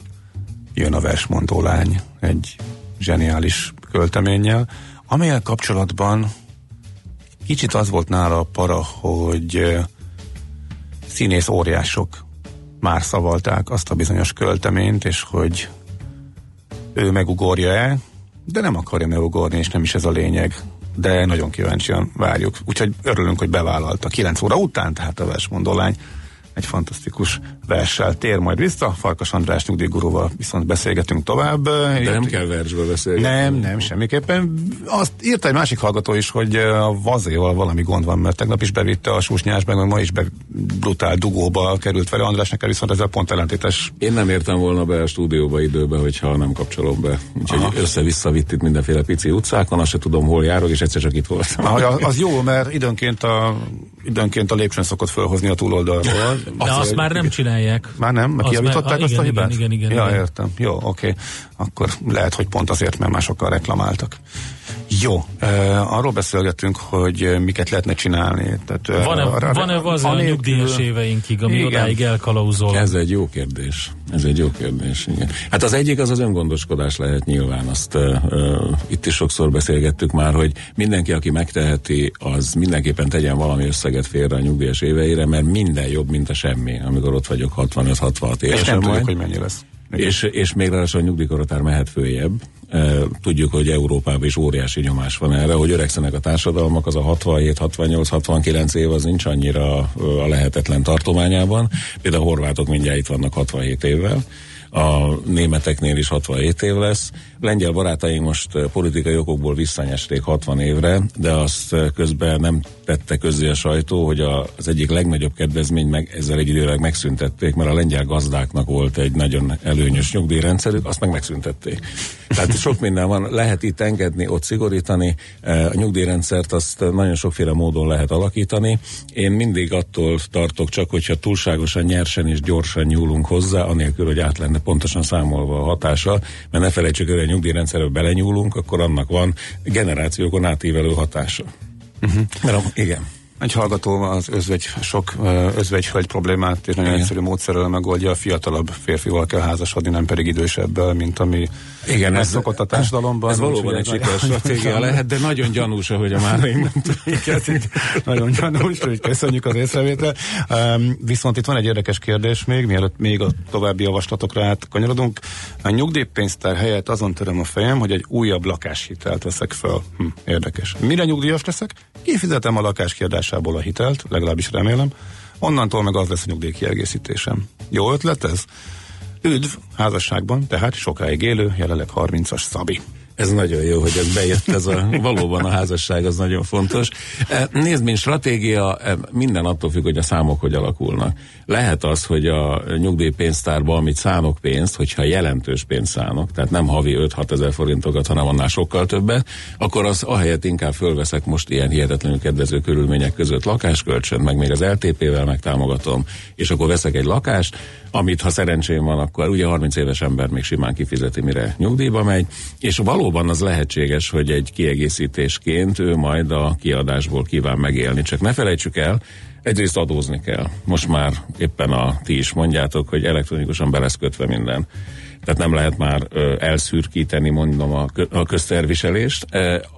jön a versmondó lány egy zseniális költeménnyel, amelyel kapcsolatban kicsit az volt nála a para, hogy színész óriások már szavalták azt a bizonyos költeményt, és hogy ő megugorja-e, de nem akarja megugorni, és nem is ez a lényeg. De nagyon kíváncsian várjuk. Úgyhogy örülünk, hogy bevállalta 9 óra után, tehát a versmondó lány egy fantasztikus verssel tér majd vissza. Farkas András nyugdíjgurúval viszont beszélgetünk tovább. De nem kell versbe beszélgetni. Nem, nem, semmiképpen. Azt írta egy másik hallgató is, hogy a vazéval valami gond van, mert tegnap is bevitte a susnyás, meg ma is be brutál dugóba került vele. András neked viszont ezzel pont ellentétes. Én nem értem volna be a stúdióba időbe, hogyha nem kapcsolom be. Úgyhogy Aha. össze-vissza vitt itt mindenféle pici utcákon, azt se tudom, hol járok, és egyszer csak itt voltam. Aha, az jó, mert időnként a, időnként a lépcsőn szokott fölhozni a túloldalról. De azt, már nem csinálják. Már nem? Mert kijavították azt a hibát? Igen, igen, igen. Ja, értem. Jó, oké. Akkor lehet, hogy pont azért, mert másokkal reklamáltak. Jó, arról beszélgetünk, hogy miket lehetne csinálni. Tehát, van-e, uh, van-e az a nyugdíjas éveinkig, ami igen. odáig elkalauzol? Ez egy jó kérdés. Ez egy jó kérdés, igen. Hát az egyik az az öngondoskodás lehet nyilván. Azt uh, uh, itt is sokszor beszélgettük már, hogy mindenki, aki megteheti, az mindenképpen tegyen valami összeget félre a nyugdíjas éveire, mert minden jobb, mint a semmi, amikor ott vagyok 65-66 évesen. És nem tudjuk, hogy mennyi lesz. És, és még ráadásul a nyugdíjkorotár mehet följebb. Tudjuk, hogy Európában is óriási nyomás van erre, hogy öregszenek a társadalmak, az a 67, 68, 69 év az nincs annyira a lehetetlen tartományában. Például a horvátok mindjárt itt vannak 67 évvel a németeknél is 67 év lesz. Lengyel barátaink most politikai okokból visszanyesték 60 évre, de azt közben nem tette közé a sajtó, hogy az egyik legnagyobb kedvezmény meg ezzel egy időleg megszüntették, mert a lengyel gazdáknak volt egy nagyon előnyös nyugdíjrendszerük, azt meg megszüntették. Tehát sok minden van, lehet itt engedni, ott szigorítani, a nyugdíjrendszert azt nagyon sokféle módon lehet alakítani. Én mindig attól tartok csak, hogyha túlságosan nyersen és gyorsan nyúlunk hozzá, anélkül, hogy át lenne pontosan számolva a hatása, mert ne felejtsük, hogy a nyugdíjrendszerbe belenyúlunk, akkor annak van generációkon átívelő hatása. Uh-huh. Mert, igen. Egy hallgató az özvegy, sok özvegyhölgy problémát és nagyon Igen. egyszerű módszerrel megoldja, a fiatalabb férfival kell házasodni, nem pedig idősebbel, mint ami Igen, ez szokott a társadalomban. Ez valóban egy sikeres stratégia lehet, de nagyon gyanús, ahogy a már én Nagyon gyanús, hogy köszönjük az észrevétel. Um, viszont itt van egy érdekes kérdés még, mielőtt még a további javaslatokra átkanyarodunk. A nyugdíjpénztár helyett azon töröm a fejem, hogy egy újabb lakáshitelt veszek föl. Hm, érdekes. Mire nyugdíjas leszek? Kifizetem a lakáskiadást forrásából a hitelt, legalábbis remélem, onnantól meg az lesz a nyugdíj kiegészítésem. Jó ötlet ez? Üdv házasságban, tehát sokáig élő, jelenleg 30-as Szabi. Ez nagyon jó, hogy ez bejött, ez a, valóban a házasság az nagyon fontos. E, nézd, mint stratégia, e, minden attól függ, hogy a számok hogy alakulnak. Lehet az, hogy a nyugdíjpénztárba, amit szánok pénzt, hogyha jelentős pénzt szánok, tehát nem havi 5-6 ezer forintokat, hanem annál sokkal többet, akkor az ahelyett inkább fölveszek most ilyen hihetetlenül kedvező körülmények között lakáskölcsön, meg még az LTP-vel megtámogatom, és akkor veszek egy lakást, amit ha szerencsém van, akkor ugye 30 éves ember még simán kifizeti, mire nyugdíjba megy, és valóban az lehetséges, hogy egy kiegészítésként ő majd a kiadásból kíván megélni. Csak ne felejtsük el, egyrészt adózni kell. Most már éppen a ti is mondjátok, hogy elektronikusan be minden. Tehát nem lehet már ö, elszürkíteni, mondom, a, kö, a közterviselést.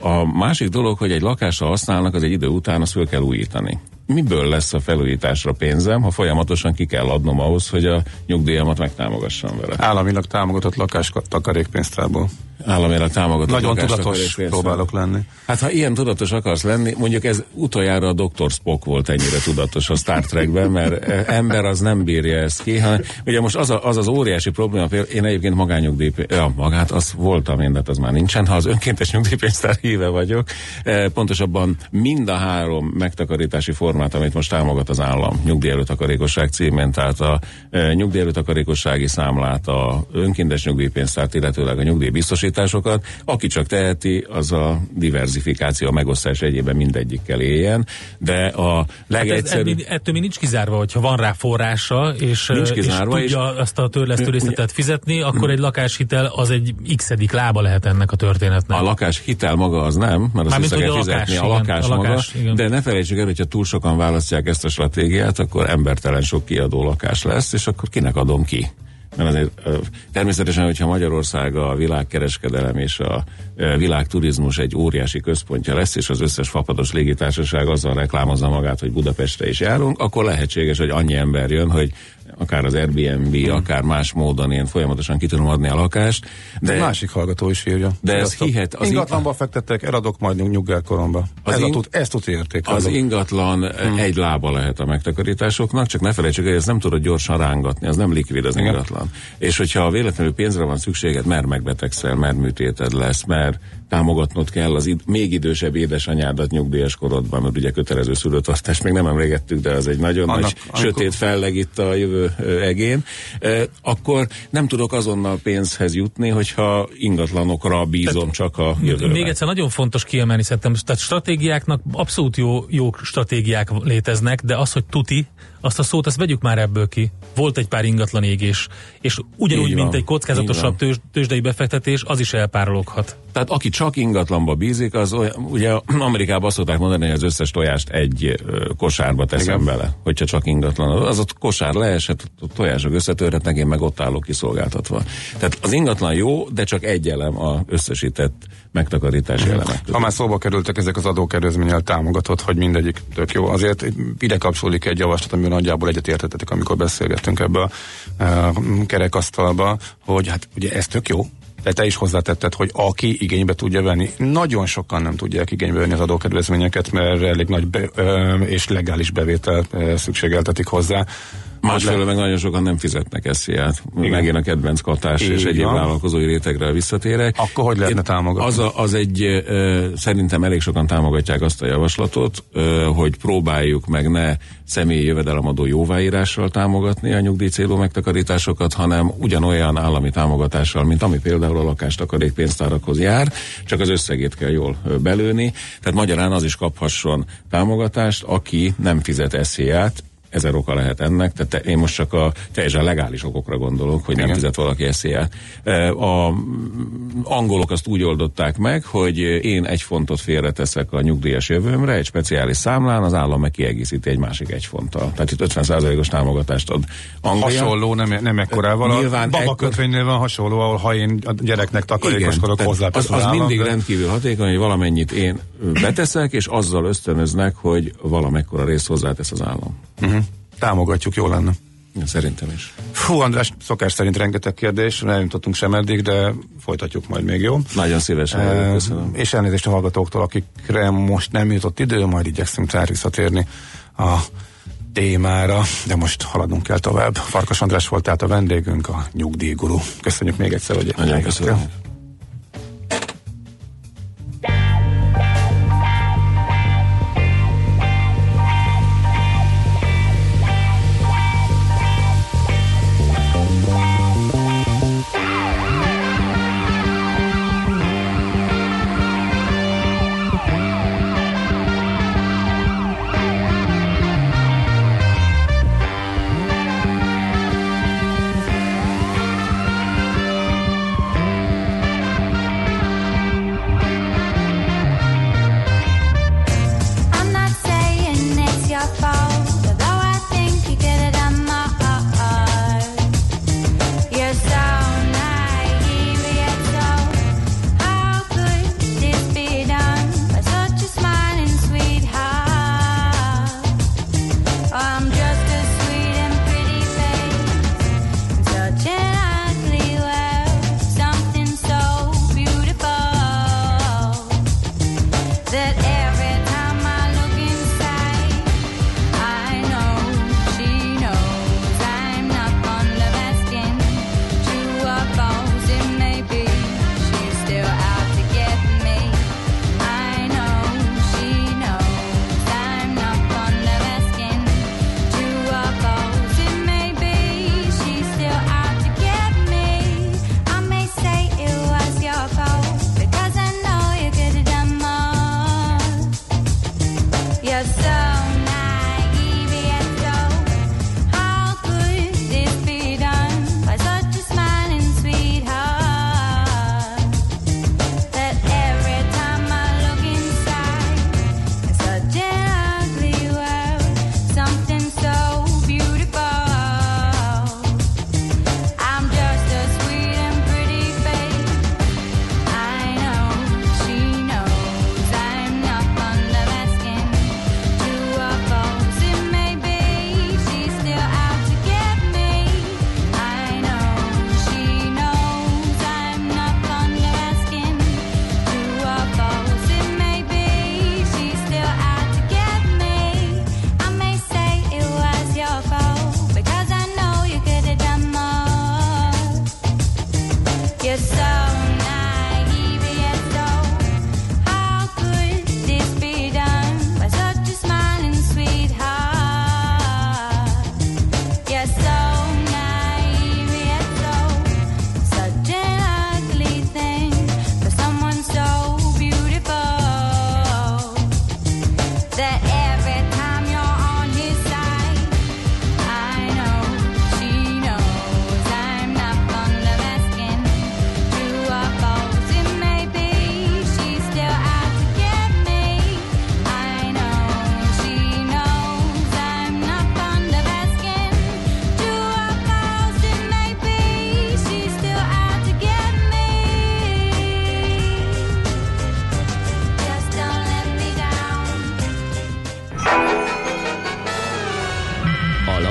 A másik dolog, hogy egy lakásra használnak, az egy idő után azt föl kell újítani miből lesz a felújításra pénzem, ha folyamatosan ki kell adnom ahhoz, hogy a nyugdíjamat megtámogassam vele. Államilag támogatott lakás takarékpénztából államilag támogatott Nagyon tudatos próbálok lenni. Hát ha ilyen tudatos akarsz lenni, mondjuk ez utoljára a Dr. Spock volt ennyire tudatos a Star Trekben, mert ember az nem bírja ezt ki, hanem ugye most az a, az, az óriási probléma, én egyébként magányugdíj, ja, magát az voltam én, de az már nincsen, ha az önkéntes nyugdíjpénztár híve vagyok, e, pontosabban mind a három megtakarítási formát, amit most támogat az állam, nyugdíjelőtakarékosság címén, tehát a e, nyugdíjelőtakarékossági számlát, a önkéntes nyugdíjpénztárt, illetőleg a nyugdíjbiztosítást, biztosításokat. Aki csak teheti, az a diversifikáció, a megosztás egyében mindegyikkel éljen, de a legegyszerűbb... Hát ez, ettől mi nincs kizárva, hogyha van rá forrása, és, nincs kizárva, és tudja és azt a törlesztő részletet fizetni, akkor egy lakáshitel az egy x lába lehet ennek a történetnek. A lakáshitel maga az nem, mert vissza kell fizetni a lakás, a lakás maga, igen. de ne felejtsük el, hogyha túl sokan választják ezt a stratégiát, akkor embertelen sok kiadó lakás lesz, és akkor kinek adom ki? Mert azért természetesen, hogyha Magyarország a világkereskedelem és a világturizmus egy óriási központja lesz, és az összes fapados légitársaság azzal reklámozza magát, hogy Budapestre is járunk, akkor lehetséges, hogy annyi ember jön, hogy akár az Airbnb, hmm. akár más módon én folyamatosan ki tudom adni a lakást. De egy másik hallgató is írja. De ez hihet. Az ingatlanba fektettek, eladok majd nyuggerkoromba. Ez, ing- tud, ez tud érték. Az ingatlan hmm. egy lába lehet a megtakarításoknak, csak ne felejtsük, hogy ez nem tudod gyorsan rángatni, az nem likvid az Igen. ingatlan. És hogyha véletlenül pénzre van szükséged, mert megbetegszel, mert műtéted lesz, mert támogatnod kell az id- még idősebb édesanyádat nyugdíjas korodban, mert ugye kötelező szülőtartást még nem emlégettük, de az egy nagyon Annak, nagy amikor... sötét felleg itt a jövő egén, e, akkor nem tudok azonnal pénzhez jutni, hogyha ingatlanokra bízom tehát, csak a jövőben. Még egyszer nagyon fontos kiemelni szerintem, tehát stratégiáknak abszolút jó, jó stratégiák léteznek, de az, hogy tuti, azt a szót, azt vegyük már ebből ki. Volt egy pár ingatlan égés, és ugyanúgy, mint egy kockázatosabb tőzs, tőzsdei befektetés, az is elpárologhat. Tehát aki csak ingatlanba bízik, az olyan, ugye Amerikában azt szokták mondani, hogy az összes tojást egy kosárba teszem Igen. bele, hogyha csak ingatlan. Az ott kosár leesett, a tojások összetörhetnek, én meg ott állok kiszolgáltatva. Tehát az ingatlan jó, de csak egy elem a összesített megtakarítási elemek. Ha már szóba kerültek ezek az adókedvezménnyel támogatott, hogy mindegyik tök jó. Azért ide kapcsolódik egy javaslat, amiben nagyjából egyetértetek, amikor beszélgettünk ebbe a uh, kerekasztalba, hogy hát ugye ez tök jó, de te is hozzátetted, hogy aki igénybe tudja venni, nagyon sokan nem tudják igénybe venni az adókedvezményeket, mert elég nagy be, és legális bevétel szükségeltetik hozzá. Másfelől meg nagyon sokan nem fizetnek SZIA-t. Megint a kedvenc katás és egyéb vállalkozói rétegre visszatérek. Akkor hogy lehetne támogatni? Az, a, az egy, ö, szerintem elég sokan támogatják azt a javaslatot, ö, hogy próbáljuk meg ne személyi jövedelemadó jóváírással támogatni a nyugdíj célú megtakarításokat, hanem ugyanolyan állami támogatással, mint ami például a lakástakarék pénztárakhoz jár, csak az összegét kell jól belőni. Tehát magyarán az is kaphasson támogatást, aki nem fizet SZIA-t, ezer oka lehet ennek, tehát te, én most csak a teljesen legális okokra gondolok, hogy Igen. nem fizet valaki eszélyel. A angolok azt úgy oldották meg, hogy én egy fontot félreteszek a nyugdíjas jövőmre, egy speciális számlán, az állam meg kiegészíti egy másik egy fonttal. Tehát itt 50%-os támogatást ad Anglia. Hasonló, nem, nem ekkorával. Nyilván a kötvénynél van hasonló, ahol ha én a gyereknek takarékoskodok hozzá. Az, az mindig de... rendkívül hatékony, hogy valamennyit én beteszek, és azzal ösztönöznek, hogy valamekkora részt hozzátesz az állam. Uh-huh. Támogatjuk, jó lenne. Szerintem is. Fú, András, szokás szerint rengeteg kérdés, nem jutottunk sem eddig, de folytatjuk majd még, jó? Nagyon szívesen, e, köszönöm. És elnézést a hallgatóktól, akikre most nem jutott idő, majd igyekszünk rá visszatérni a témára, de most haladunk kell tovább. Farkas András volt tehát a vendégünk, a nyugdíjguru. Köszönjük még egyszer, hogy Nagyon köszönöm.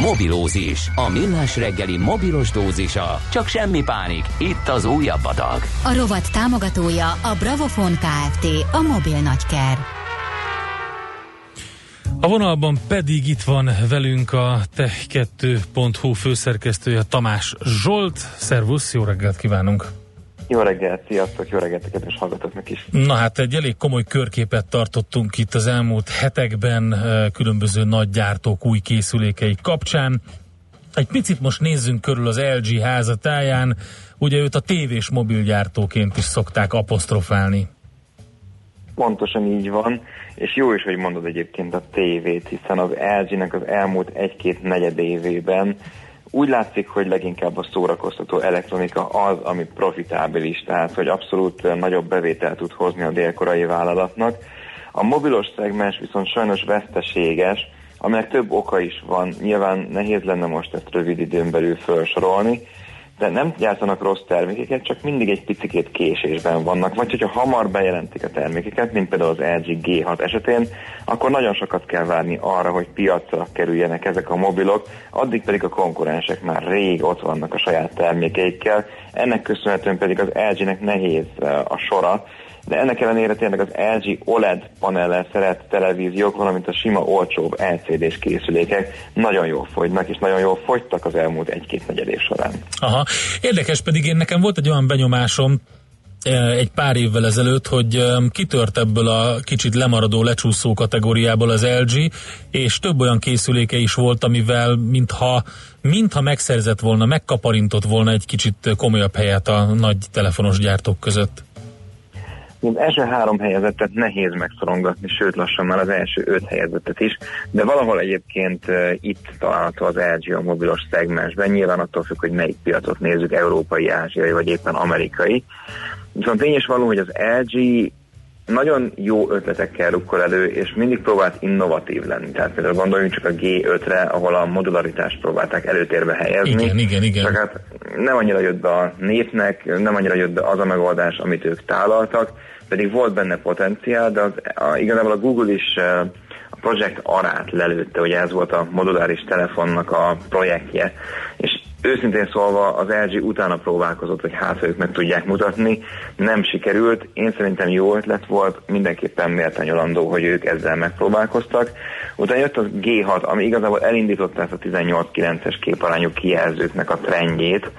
Mobilózis. A millás reggeli mobilos dózisa. Csak semmi pánik. Itt az újabb adag. A rovat támogatója a Bravofon Kft. A mobil nagyker. A vonalban pedig itt van velünk a tech2.hu főszerkesztője Tamás Zsolt. Szervusz, jó reggelt kívánunk! Jó reggelt, sziasztok, jó reggelt a kedves hallgatóknak is. Na hát egy elég komoly körképet tartottunk itt az elmúlt hetekben eh, különböző nagy gyártók új készülékei kapcsán. Egy picit most nézzünk körül az LG házatáján, ugye őt a tévés mobilgyártóként is szokták apostrofálni. Pontosan így van, és jó is, hogy mondod egyébként a tévét, hiszen az LG-nek az elmúlt egy-két negyed évében úgy látszik, hogy leginkább a szórakoztató elektronika az, ami profitábilis, tehát hogy abszolút nagyobb bevételt tud hozni a délkorai vállalatnak. A mobilos szegmens viszont sajnos veszteséges, aminek több oka is van. Nyilván nehéz lenne most ezt rövid időn belül felsorolni, de nem gyártanak rossz termékeket, csak mindig egy picikét késésben vannak. Vagy hogyha hamar bejelentik a termékeket, mint például az LG G6 esetén, akkor nagyon sokat kell várni arra, hogy piacra kerüljenek ezek a mobilok, addig pedig a konkurensek már rég ott vannak a saját termékeikkel. Ennek köszönhetően pedig az LG-nek nehéz eh, a sora, de ennek ellenére tényleg az LG OLED panellel szeret televíziók, valamint a sima olcsóbb LCD-s készülékek nagyon jól fogynak, és nagyon jól fogytak az elmúlt egy-két negyed év során. Aha. Érdekes pedig én nekem volt egy olyan benyomásom, egy pár évvel ezelőtt, hogy kitört ebből a kicsit lemaradó lecsúszó kategóriából az LG, és több olyan készüléke is volt, amivel mintha, mintha megszerzett volna, megkaparintott volna egy kicsit komolyabb helyet a nagy telefonos gyártók között mint első három helyezettet nehéz megszorongatni, sőt lassan már az első öt helyezettet is, de valahol egyébként itt található az LG a mobilos szegmensben, nyilván attól függ, hogy melyik piacot nézzük, európai, ázsiai vagy éppen amerikai. Viszont tény is való, hogy az LG nagyon jó ötletekkel rukkol elő, és mindig próbált innovatív lenni. Tehát például gondoljunk csak a G5-re, ahol a modularitást próbálták előtérbe helyezni. Igen, igen, igen. Csak hát nem annyira jött be a népnek, nem annyira jött be az a megoldás, amit ők tálaltak, pedig volt benne potenciál, de az, a, igazából a Google is a projekt arát lelőtte, ugye ez volt a moduláris telefonnak a projektje, őszintén szólva az LG utána próbálkozott, hogy hát ők meg tudják mutatni, nem sikerült, én szerintem jó ötlet volt, mindenképpen méltányolandó, hogy ők ezzel megpróbálkoztak. Utána jött az G6, ami igazából elindította ezt a 18-9-es képarányú kijelzőknek a trendjét,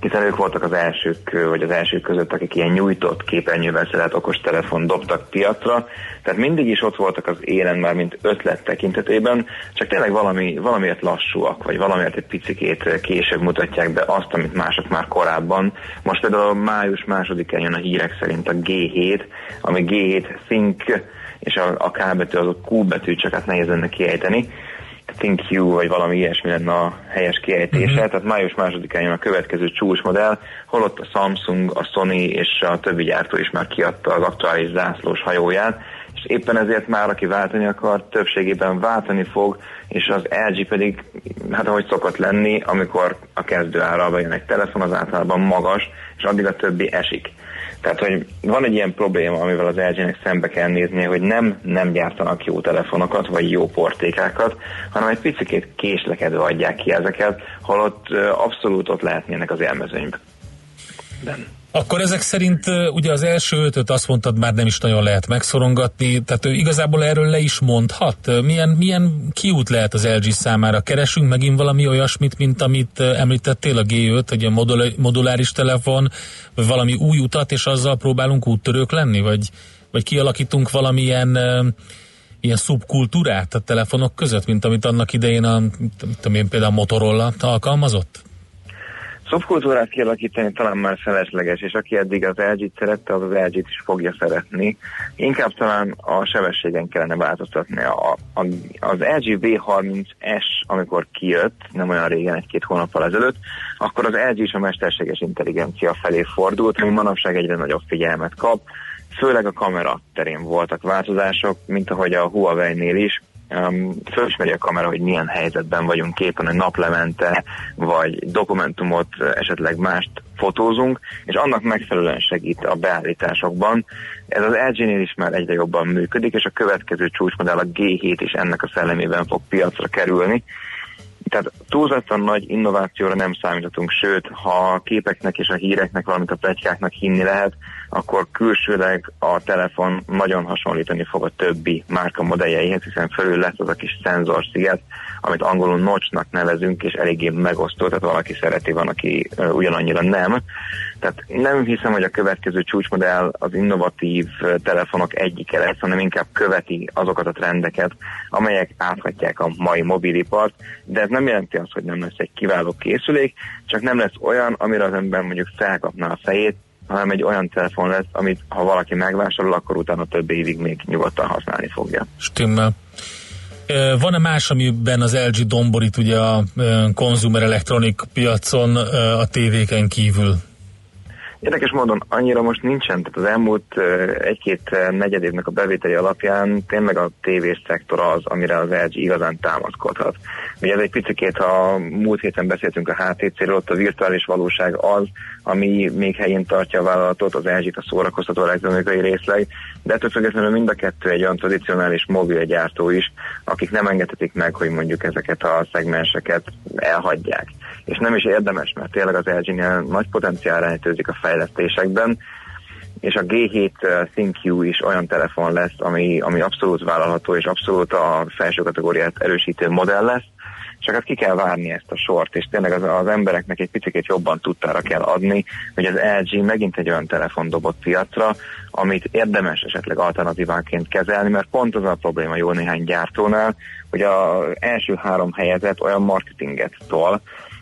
hiszen ők voltak az elsők, vagy az elsők között, akik ilyen nyújtott képernyővel szerelt okos telefon dobtak piacra, tehát mindig is ott voltak az élen már, mint ötlet tekintetében, csak tényleg valami, valamiért lassúak, vagy valamiért egy picikét később mutatják be azt, amit mások már korábban. Most például május másodikán jön a hírek szerint a G7, ami G7 Think, és a, a K betű az a Q betű, csak hát nehéz lenne kiejteni, Think You, vagy valami ilyesmi lenne a helyes kiejtése. Uh-huh. Tehát május másodikán jön a következő csúcsmodell, holott a Samsung, a Sony és a többi gyártó is már kiadta az aktuális zászlós hajóját, és éppen ezért már, aki váltani akar, többségében váltani fog, és az LG pedig, hát ahogy szokott lenni, amikor a kezdő áralba jön egy telefon, az általában magas, és addig a többi esik. Tehát, hogy van egy ilyen probléma, amivel az LG-nek szembe kell néznie, hogy nem, nem gyártanak jó telefonokat, vagy jó portékákat, hanem egy picit késlekedve adják ki ezeket, holott abszolút ott lehetnének az élmezőnyben. Akkor ezek szerint ugye az első ötöt azt mondtad, már nem is nagyon lehet megszorongatni, tehát ő igazából erről le is mondhat. Milyen, milyen kiút lehet az LG számára? Keresünk megint valami olyasmit, mint amit említettél a G5, hogy a moduláris telefon, vagy valami új utat, és azzal próbálunk úttörők lenni? Vagy, vagy kialakítunk valamilyen ilyen szubkultúrát a telefonok között, mint amit annak idején a, tudom én, például a Motorola alkalmazott? Szubkultúrát kialakítani talán már felesleges, és aki eddig az LG-t szerette, az az LG-t is fogja szeretni. Inkább talán a sebességen kellene változtatni. A, a, az LG V30S, amikor kijött, nem olyan régen, egy-két hónappal ezelőtt, akkor az LG is a mesterséges intelligencia felé fordult, ami manapság egyre nagyobb figyelmet kap. Főleg a kamera terén voltak változások, mint ahogy a Huawei-nél is, um, fölismeri a kamera, hogy milyen helyzetben vagyunk képen, hogy naplemente, vagy dokumentumot, esetleg mást fotózunk, és annak megfelelően segít a beállításokban. Ez az LG-nél is már egyre jobban működik, és a következő csúcsmodell a G7 is ennek a szellemében fog piacra kerülni. Tehát túlzottan nagy innovációra nem számíthatunk, sőt, ha a képeknek és a híreknek, valamint a plegykáknak hinni lehet, akkor külsőleg a telefon nagyon hasonlítani fog a többi márka modelljeihez, hiszen fölül lesz az a kis szenzorsziget, amit angolul notchnak nevezünk, és eléggé megosztó, tehát valaki szereti, van, aki ugyanannyira nem. Tehát nem hiszem, hogy a következő csúcsmodell az innovatív telefonok egyike lesz, hanem inkább követi azokat a trendeket, amelyek áthatják a mai mobilipart, de ez nem jelenti azt, hogy nem lesz egy kiváló készülék, csak nem lesz olyan, amire az ember mondjuk felkapná a fejét, hanem egy olyan telefon lesz, amit ha valaki megvásárol, akkor utána több évig még nyugodtan használni fogja. Stimmel. Van-e más, amiben az LG domborít ugye a konzumer elektronik piacon a tévéken kívül? Érdekes módon annyira most nincsen, tehát az elmúlt egy-két negyedévnek a bevételi alapján tényleg a tévés szektor az, amire az LG igazán támaszkodhat. Ugye ez egy picit, ha múlt héten beszéltünk a HTC-ről, ott a virtuális valóság az, ami még helyén tartja a vállalatot, az LG-t a szórakoztató elektronikai részleg, de ettől függetlenül mind a kettő egy olyan tradicionális mobilgyártó is, akik nem engedhetik meg, hogy mondjuk ezeket a szegmenseket elhagyják. És nem is érdemes, mert tényleg az LG-nél nagy potenciál rejtőzik a fejlesztésekben, és a G7 ThinQ is olyan telefon lesz, ami, ami abszolút vállalható, és abszolút a felső kategóriát erősítő modell lesz, csak hát ki kell várni ezt a sort, és tényleg az, az embereknek egy picit jobban tudtára kell adni, hogy az LG megint egy olyan telefon dobott piacra, amit érdemes esetleg alternatíváként kezelni, mert pont az a probléma jó néhány gyártónál, hogy az első három helyezett olyan marketinget tol,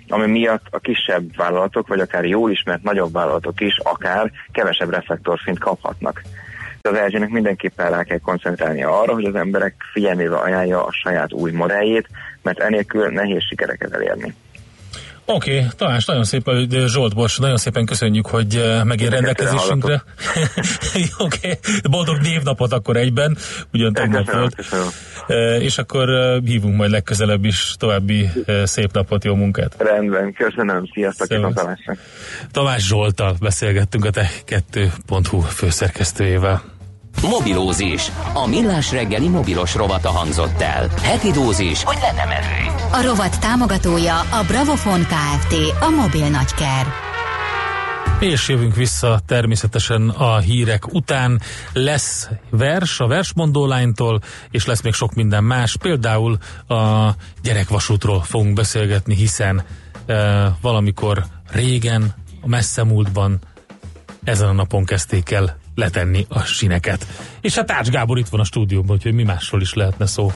ami miatt a kisebb vállalatok, vagy akár jól ismert nagyobb vállalatok is akár kevesebb reflektorfint kaphatnak. De az LG-nek mindenképpen rá kell koncentrálnia arra, hogy az emberek figyelmébe ajánlja a saját új modelljét, mert enélkül nehéz sikereket elérni. Oké, okay, Tamás, nagyon szépen, Zsolt Bors, nagyon szépen köszönjük, hogy megint rendelkezésünkre. Oké, okay. boldog névnapot akkor egyben, ugyan tegnap volt. És akkor hívunk majd legközelebb is további szép napot, jó munkát. Rendben, köszönöm, sziasztok, és Tamásnak. Tamás Zsoltal beszélgettünk a Te2.hu főszerkesztőjével. Mobilózis. A millás reggeli mobilos rovata hangzott el. Heti dózis, hogy lenne merő. A rovat támogatója a Bravofon Kft. A mobil nagyker. És jövünk vissza természetesen a hírek után. Lesz vers a versmondó lánytól, és lesz még sok minden más. Például a gyerekvasútról fogunk beszélgetni, hiszen e, valamikor régen, a messze múltban ezen a napon kezdték el letenni a sineket. És hát Tács Gábor itt van a stúdióban, úgyhogy mi másról is lehetne szó.